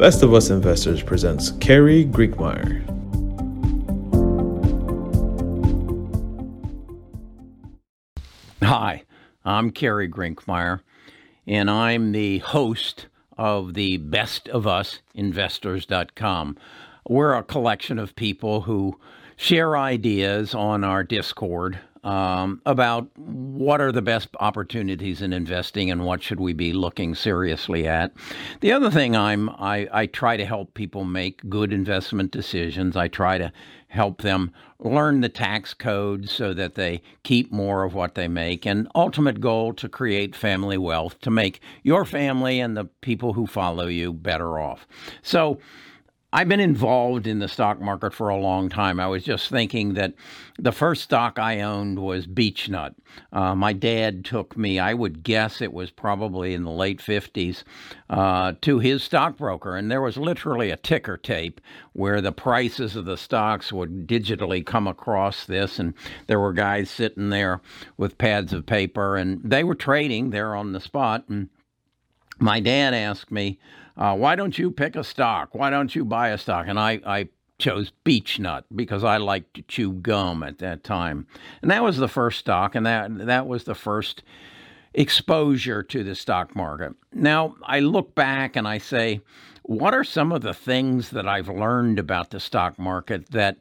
Best of Us Investors presents Carrie Grinkmeyer. Hi, I'm Carrie Grinkmeyer, and I'm the host of the Best of Us Investors.com. We're a collection of people who share ideas on our Discord um, about what are the best opportunities in investing and what should we be looking seriously at. The other thing I'm I, I try to help people make good investment decisions. I try to help them learn the tax code so that they keep more of what they make and ultimate goal to create family wealth to make your family and the people who follow you better off. So I've been involved in the stock market for a long time. I was just thinking that the first stock I owned was Beechnut. Uh, my dad took me, I would guess it was probably in the late 50s, uh, to his stockbroker. And there was literally a ticker tape where the prices of the stocks would digitally come across this. And there were guys sitting there with pads of paper and they were trading there on the spot. And my dad asked me, uh, why don't you pick a stock? Why don't you buy a stock? And I, I chose Beechnut because I liked to chew gum at that time. And that was the first stock, and that, that was the first exposure to the stock market. Now, I look back and I say, what are some of the things that I've learned about the stock market that,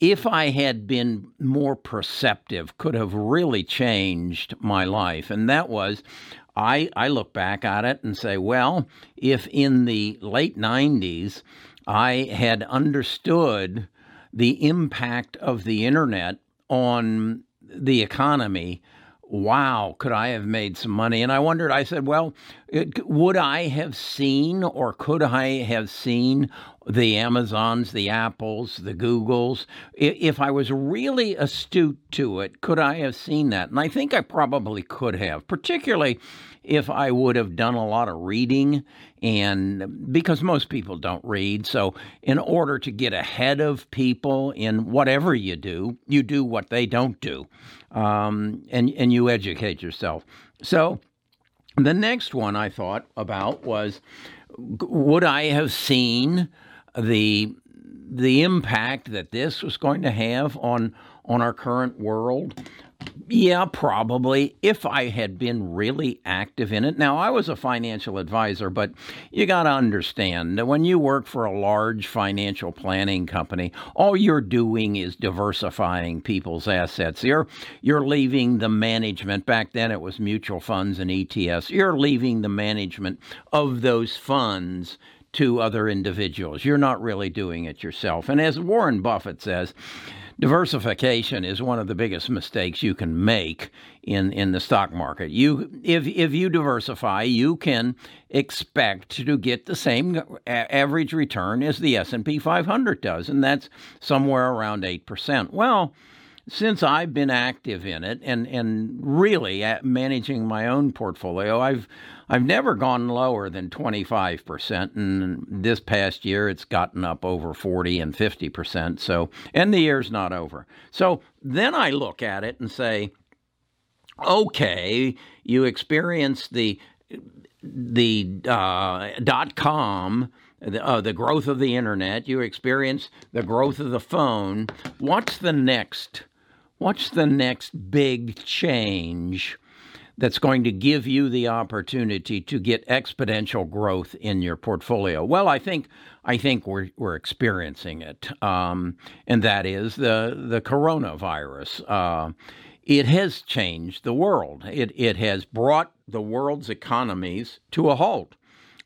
if I had been more perceptive, could have really changed my life? And that was I, I look back at it and say, well, if in the late 90s I had understood the impact of the internet on the economy, wow, could I have made some money? And I wondered, I said, well, it, would I have seen or could I have seen the Amazons, the Apples, the Googles? If I was really astute to it, could I have seen that? And I think I probably could have, particularly if I would have done a lot of reading and because most people don't read. So, in order to get ahead of people in whatever you do, you do what they don't do, um, and and you educate yourself. So, the next one I thought about was, would I have seen the the impact that this was going to have on on our current world? Yeah, probably if I had been really active in it. Now, I was a financial advisor, but you got to understand that when you work for a large financial planning company, all you're doing is diversifying people's assets. You're you're leaving the management back then it was mutual funds and ETFs. You're leaving the management of those funds to other individuals. You're not really doing it yourself. And as Warren Buffett says, diversification is one of the biggest mistakes you can make in, in the stock market. You if if you diversify, you can expect to get the same average return as the S&P 500 does, and that's somewhere around 8%. Well, since I've been active in it and and really managing my own portfolio, I've I've never gone lower than 25%. And this past year, it's gotten up over 40 and 50%. So, and the year's not over. So then I look at it and say, okay, you experienced the the uh, dot com, the, uh, the growth of the internet. You experience the growth of the phone. What's the next? What's the next big change that's going to give you the opportunity to get exponential growth in your portfolio? Well, I think I think we're we're experiencing it, um, and that is the the coronavirus. Uh, it has changed the world. It it has brought the world's economies to a halt,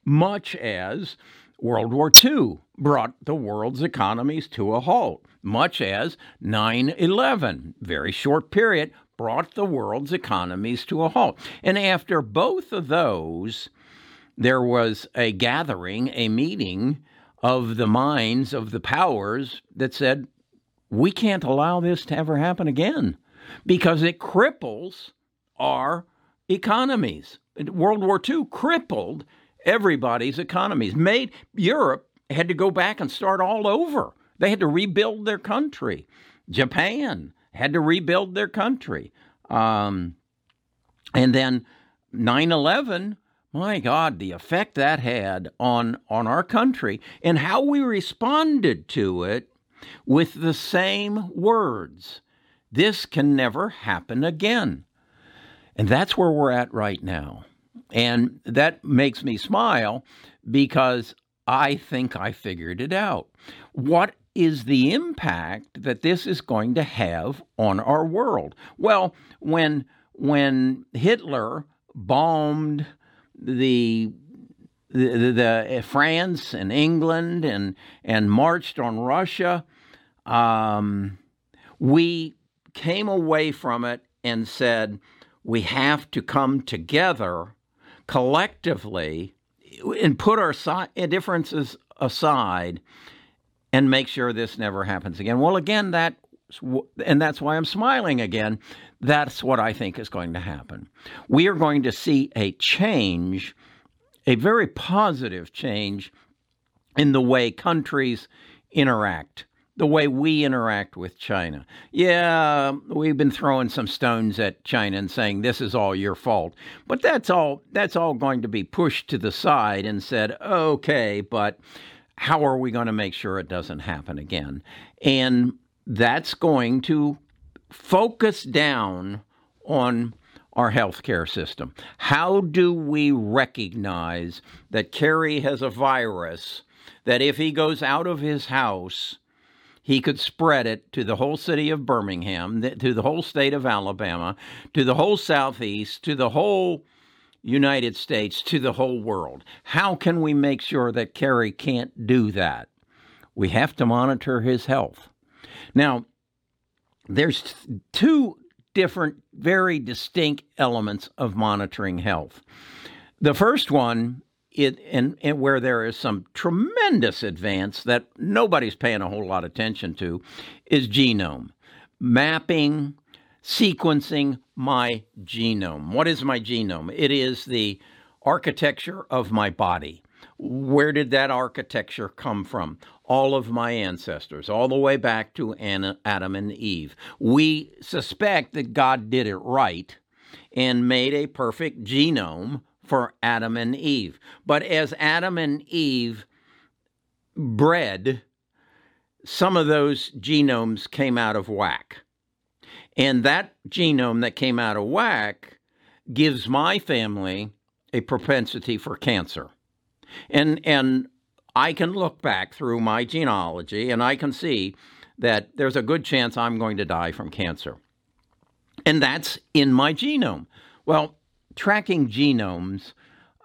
much as World War II brought the world's economies to a halt, much as 9 11, very short period, brought the world's economies to a halt. And after both of those, there was a gathering, a meeting of the minds of the powers that said, we can't allow this to ever happen again because it cripples our economies. World War II crippled everybody's economies, made Europe had to go back and start all over. They had to rebuild their country. Japan had to rebuild their country. Um, and then 9 11, my God, the effect that had on, on our country and how we responded to it with the same words. This can never happen again. And that's where we're at right now. And that makes me smile because I think I figured it out. What is the impact that this is going to have on our world? Well, when when Hitler bombed the the, the, the France and England and and marched on Russia, um, we came away from it and said we have to come together collectively and put our si- differences aside and make sure this never happens again. Well, again, that and that's why I'm smiling again. That's what I think is going to happen. We are going to see a change, a very positive change in the way countries interact the way we interact with China. Yeah, we've been throwing some stones at China and saying this is all your fault. But that's all that's all going to be pushed to the side and said, "Okay, but how are we going to make sure it doesn't happen again?" And that's going to focus down on our healthcare system. How do we recognize that Kerry has a virus that if he goes out of his house he could spread it to the whole city of Birmingham, to the whole state of Alabama, to the whole Southeast, to the whole United States, to the whole world. How can we make sure that Kerry can't do that? We have to monitor his health. Now, there's two different, very distinct elements of monitoring health. The first one it and, and where there is some tremendous advance that nobody's paying a whole lot of attention to is genome mapping sequencing my genome. What is my genome? It is the architecture of my body. Where did that architecture come from? All of my ancestors all the way back to adam and eve. We suspect that god did it right and made a perfect genome for Adam and Eve. But as Adam and Eve bred, some of those genomes came out of whack. And that genome that came out of whack gives my family a propensity for cancer. And and I can look back through my genealogy and I can see that there's a good chance I'm going to die from cancer. And that's in my genome. Well, tracking genomes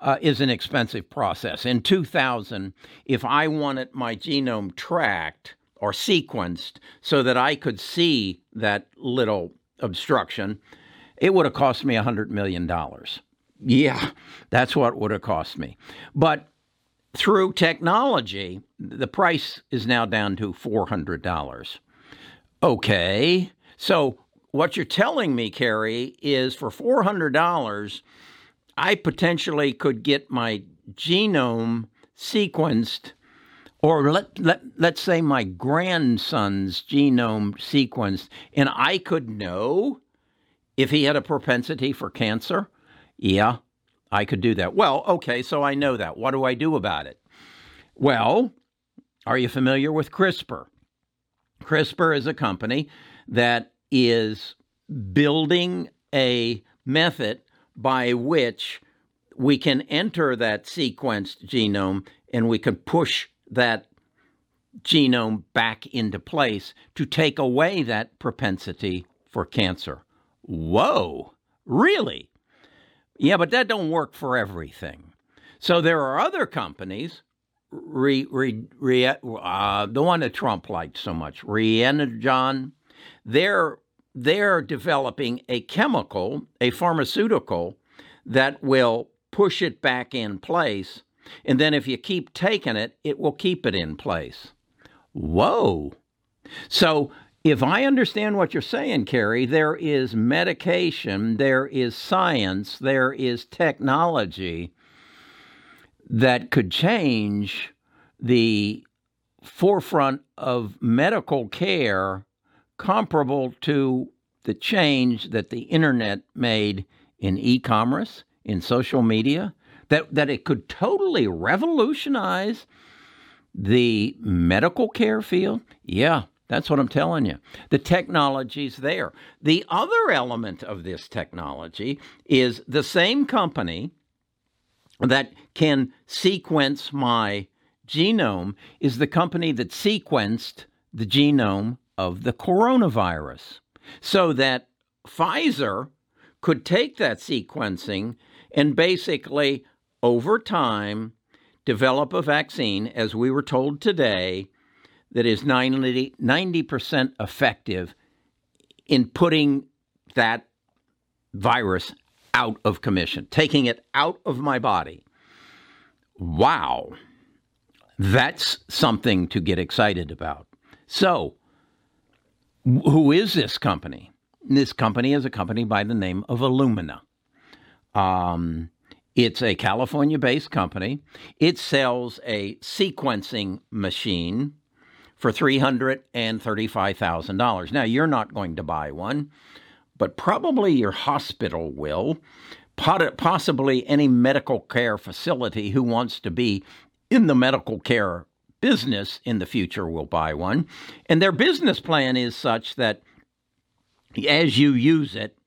uh, is an expensive process. In 2000, if I wanted my genome tracked or sequenced so that I could see that little obstruction, it would have cost me $100 million. Yeah, that's what would have cost me. But through technology, the price is now down to $400. Okay, so what you're telling me, Carrie, is for $400, I potentially could get my genome sequenced, or let, let, let's say my grandson's genome sequenced, and I could know if he had a propensity for cancer. Yeah, I could do that. Well, okay, so I know that. What do I do about it? Well, are you familiar with CRISPR? CRISPR is a company that is building a method by which we can enter that sequenced genome and we can push that genome back into place to take away that propensity for cancer. Whoa, really? Yeah, but that don't work for everything. So there are other companies, re, re, re, uh, the one that Trump liked so much, Regeneron, they're they're developing a chemical, a pharmaceutical that will push it back in place. And then if you keep taking it, it will keep it in place. Whoa. So if I understand what you're saying, Carrie, there is medication, there is science, there is technology that could change the forefront of medical care comparable to the change that the internet made in e commerce, in social media, that, that it could totally revolutionize the medical care field? Yeah, that's what I'm telling you. The technology's there. The other element of this technology is the same company that can sequence my genome is the company that sequenced the genome of the coronavirus so that Pfizer could take that sequencing and basically, over time, develop a vaccine, as we were told today, that is 90, 90% effective in putting that virus out of commission, taking it out of my body. Wow. That's something to get excited about. So, who is this company? This company is a company by the name of Illumina. Um, it's a California based company. It sells a sequencing machine for $335,000. Now, you're not going to buy one, but probably your hospital will, possibly any medical care facility who wants to be in the medical care business in the future will buy one. And their business plan is such that as you use it,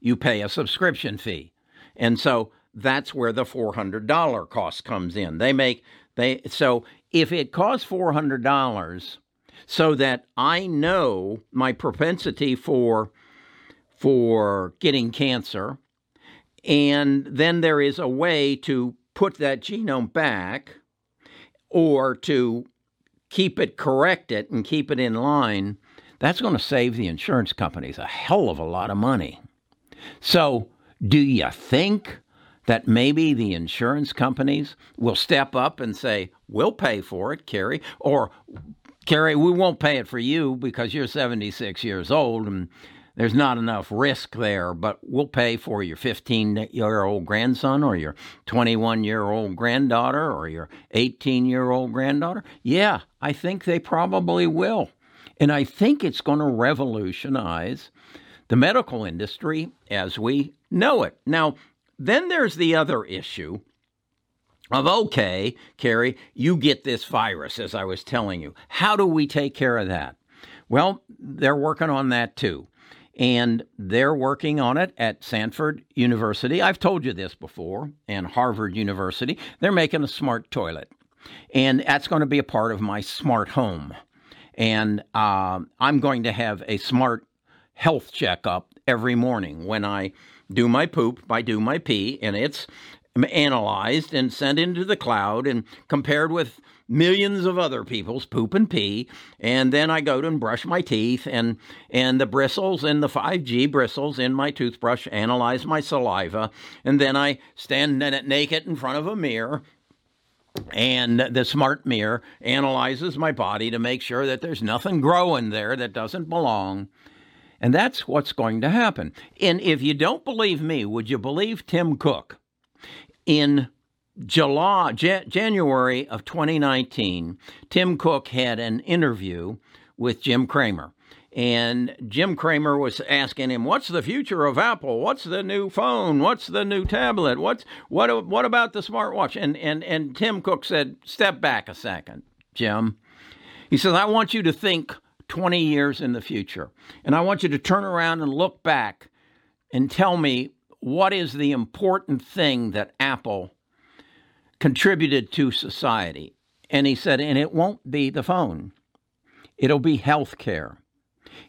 you pay a subscription fee. And so that's where the $400 cost comes in. They make they so if it costs $400 so that I know my propensity for for getting cancer and then there is a way to put that genome back or to keep it corrected and keep it in line, that's going to save the insurance companies a hell of a lot of money. So, do you think that maybe the insurance companies will step up and say, We'll pay for it, Carrie, or Carrie, we won't pay it for you because you're 76 years old and there's not enough risk there, but we'll pay for your 15 year old grandson or your 21 year old granddaughter or your 18 year old granddaughter. Yeah, I think they probably will. And I think it's going to revolutionize the medical industry as we know it. Now, then there's the other issue of okay, Carrie, you get this virus, as I was telling you. How do we take care of that? Well, they're working on that too and they're working on it at Stanford University. I've told you this before, and Harvard University. They're making a smart toilet, and that's going to be a part of my smart home. And uh, I'm going to have a smart health checkup every morning when I do my poop, I do my pee, and it's analyzed and sent into the cloud and compared with millions of other people's poop and pee, and then I go to and brush my teeth, and and the bristles and the 5G bristles in my toothbrush analyze my saliva, and then I stand naked in front of a mirror. And the smart mirror analyzes my body to make sure that there's nothing growing there that doesn't belong. And that's what's going to happen. And if you don't believe me, would you believe Tim Cook? In July, January of 2019, Tim Cook had an interview with Jim Cramer. And Jim Cramer was asking him, "What's the future of Apple? What's the new phone? What's the new tablet? What's what? What about the smartwatch?" And and and Tim Cook said, "Step back a second, Jim." He says, "I want you to think 20 years in the future, and I want you to turn around and look back and tell me what is the important thing that Apple contributed to society. And he said, and it won't be the phone, it'll be health care.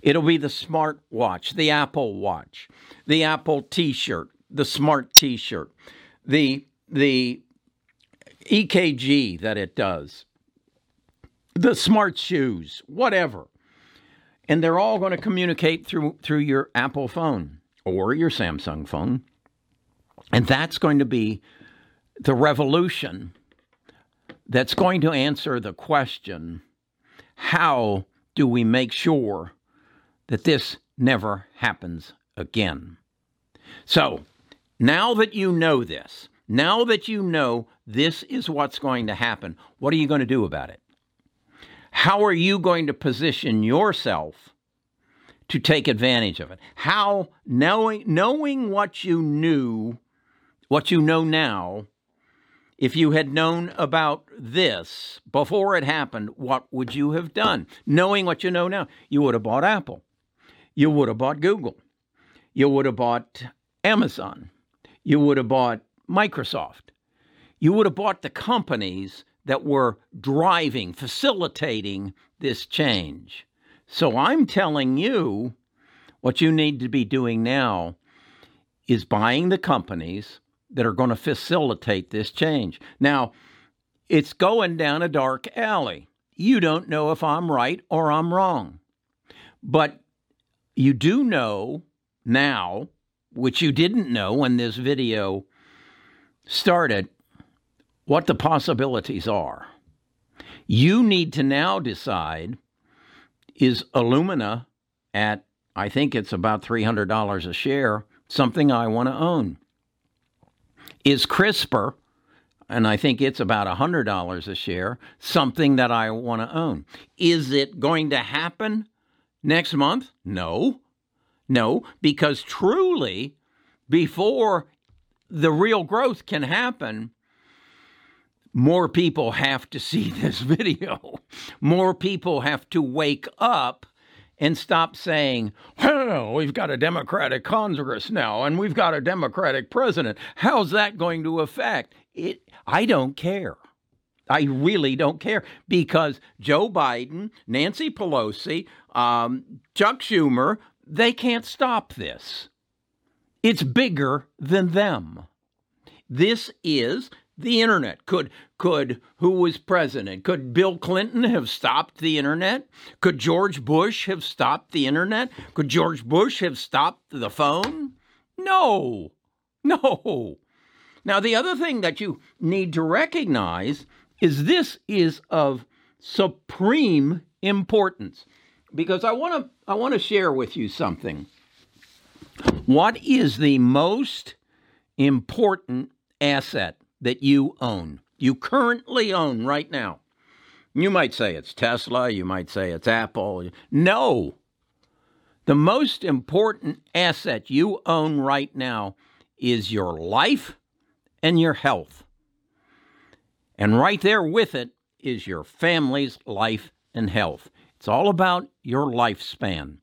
It'll be the smart watch, the Apple Watch, the Apple T-shirt, the smart T-shirt, the the EKG that it does, the smart shoes, whatever. And they're all going to communicate through through your Apple phone or your Samsung phone. And that's going to be the revolution that's going to answer the question how do we make sure that this never happens again? So, now that you know this, now that you know this is what's going to happen, what are you going to do about it? How are you going to position yourself to take advantage of it? How, knowing, knowing what you knew, what you know now, If you had known about this before it happened, what would you have done? Knowing what you know now, you would have bought Apple. You would have bought Google. You would have bought Amazon. You would have bought Microsoft. You would have bought the companies that were driving, facilitating this change. So I'm telling you what you need to be doing now is buying the companies that are going to facilitate this change. Now, it's going down a dark alley. You don't know if I'm right or I'm wrong. But you do know now, which you didn't know when this video started, what the possibilities are. You need to now decide is Illumina at, I think it's about $300 a share, something I want to own? Is CRISPR, and I think it's about $100 a share, something that I want to own? Is it going to happen next month? No. No, because truly, before the real growth can happen, more people have to see this video. More people have to wake up and stop saying, well, we've got a Democratic Congress now and we've got a Democratic president. How's that going to affect it? I don't care. I really don't care because Joe Biden, Nancy Pelosi, um, Chuck Schumer, they can't stop this. It's bigger than them. This is the internet. Could could who was president? Could Bill Clinton have stopped the internet? Could George Bush have stopped the internet? Could George Bush have stopped the phone? No. No. Now the other thing that you need to recognize is this is of supreme importance because I want to I want to share with you something. What is the most important asset that you own, you currently own right now. You might say it's Tesla, you might say it's Apple. No. The most important asset you own right now is your life and your health. And right there with it is your family's life and health. It's all about your lifespan.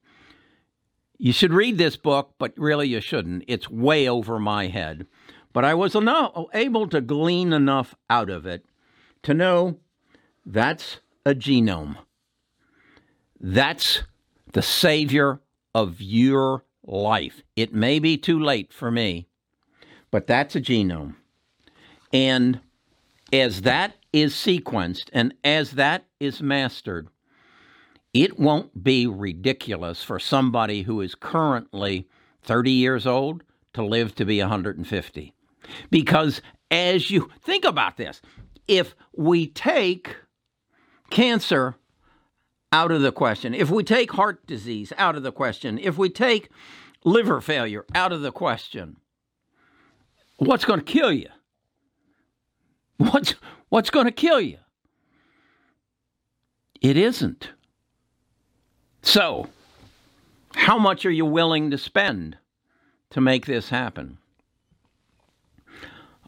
You should read this book, but really you shouldn't. It's way over my head. But I was enough, able to glean enough out of it to know that's a genome. That's the savior of your life. It may be too late for me, but that's a genome. And as that is sequenced and as that is mastered, it won't be ridiculous for somebody who is currently 30 years old to live to be 150. Because as you think about this, if we take cancer out of the question, if we take heart disease out of the question, if we take liver failure out of the question, what's going to kill you? What's, what's going to kill you? It isn't. So, how much are you willing to spend to make this happen?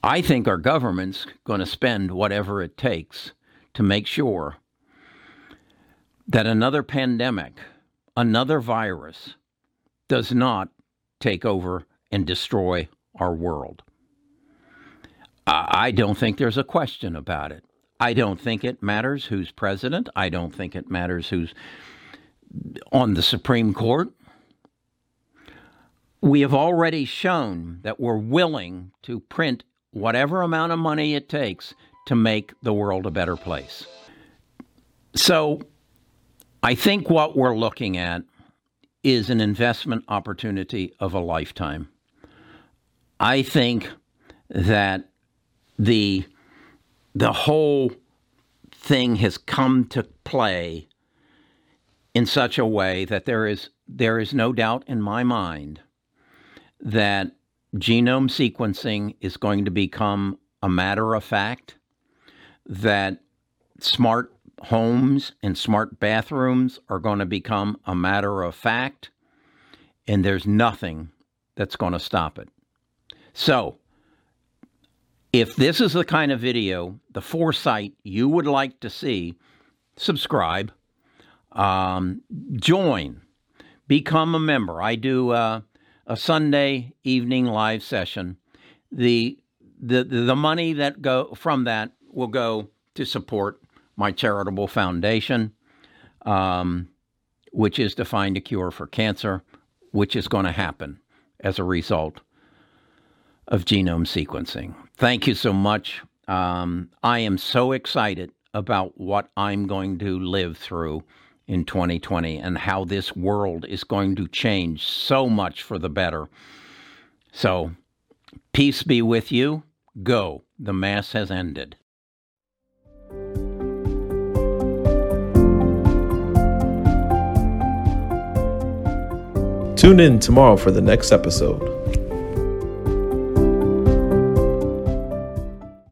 I think our government's going to spend whatever it takes to make sure that another pandemic, another virus, does not take over and destroy our world. I don't think there's a question about it. I don't think it matters who's president. I don't think it matters who's on the Supreme Court. We have already shown that we're willing to print whatever amount of money it takes to make the world a better place. So I think what we're looking at is an investment opportunity of a lifetime. I think that the the whole thing has come to play in such a way that there is there is no doubt in my mind that genome sequencing is going to become a matter of fact, that smart homes and smart bathrooms are going to become a matter of fact, and there's nothing that's going to stop it. So, If this is the kind of video, the foresight you would like to see, subscribe, um, join, become a member. I do uh, a Sunday evening live session. The, the the money that go from that will go to support my charitable foundation, um, which is to find a cure for cancer, which is going to happen as a result of genome sequencing. Thank you so much. Um, I am so excited about what I'm going to live through in 2020 and how this world is going to change so much for the better. So, peace be with you. Go. The Mass has ended. Tune in tomorrow for the next episode.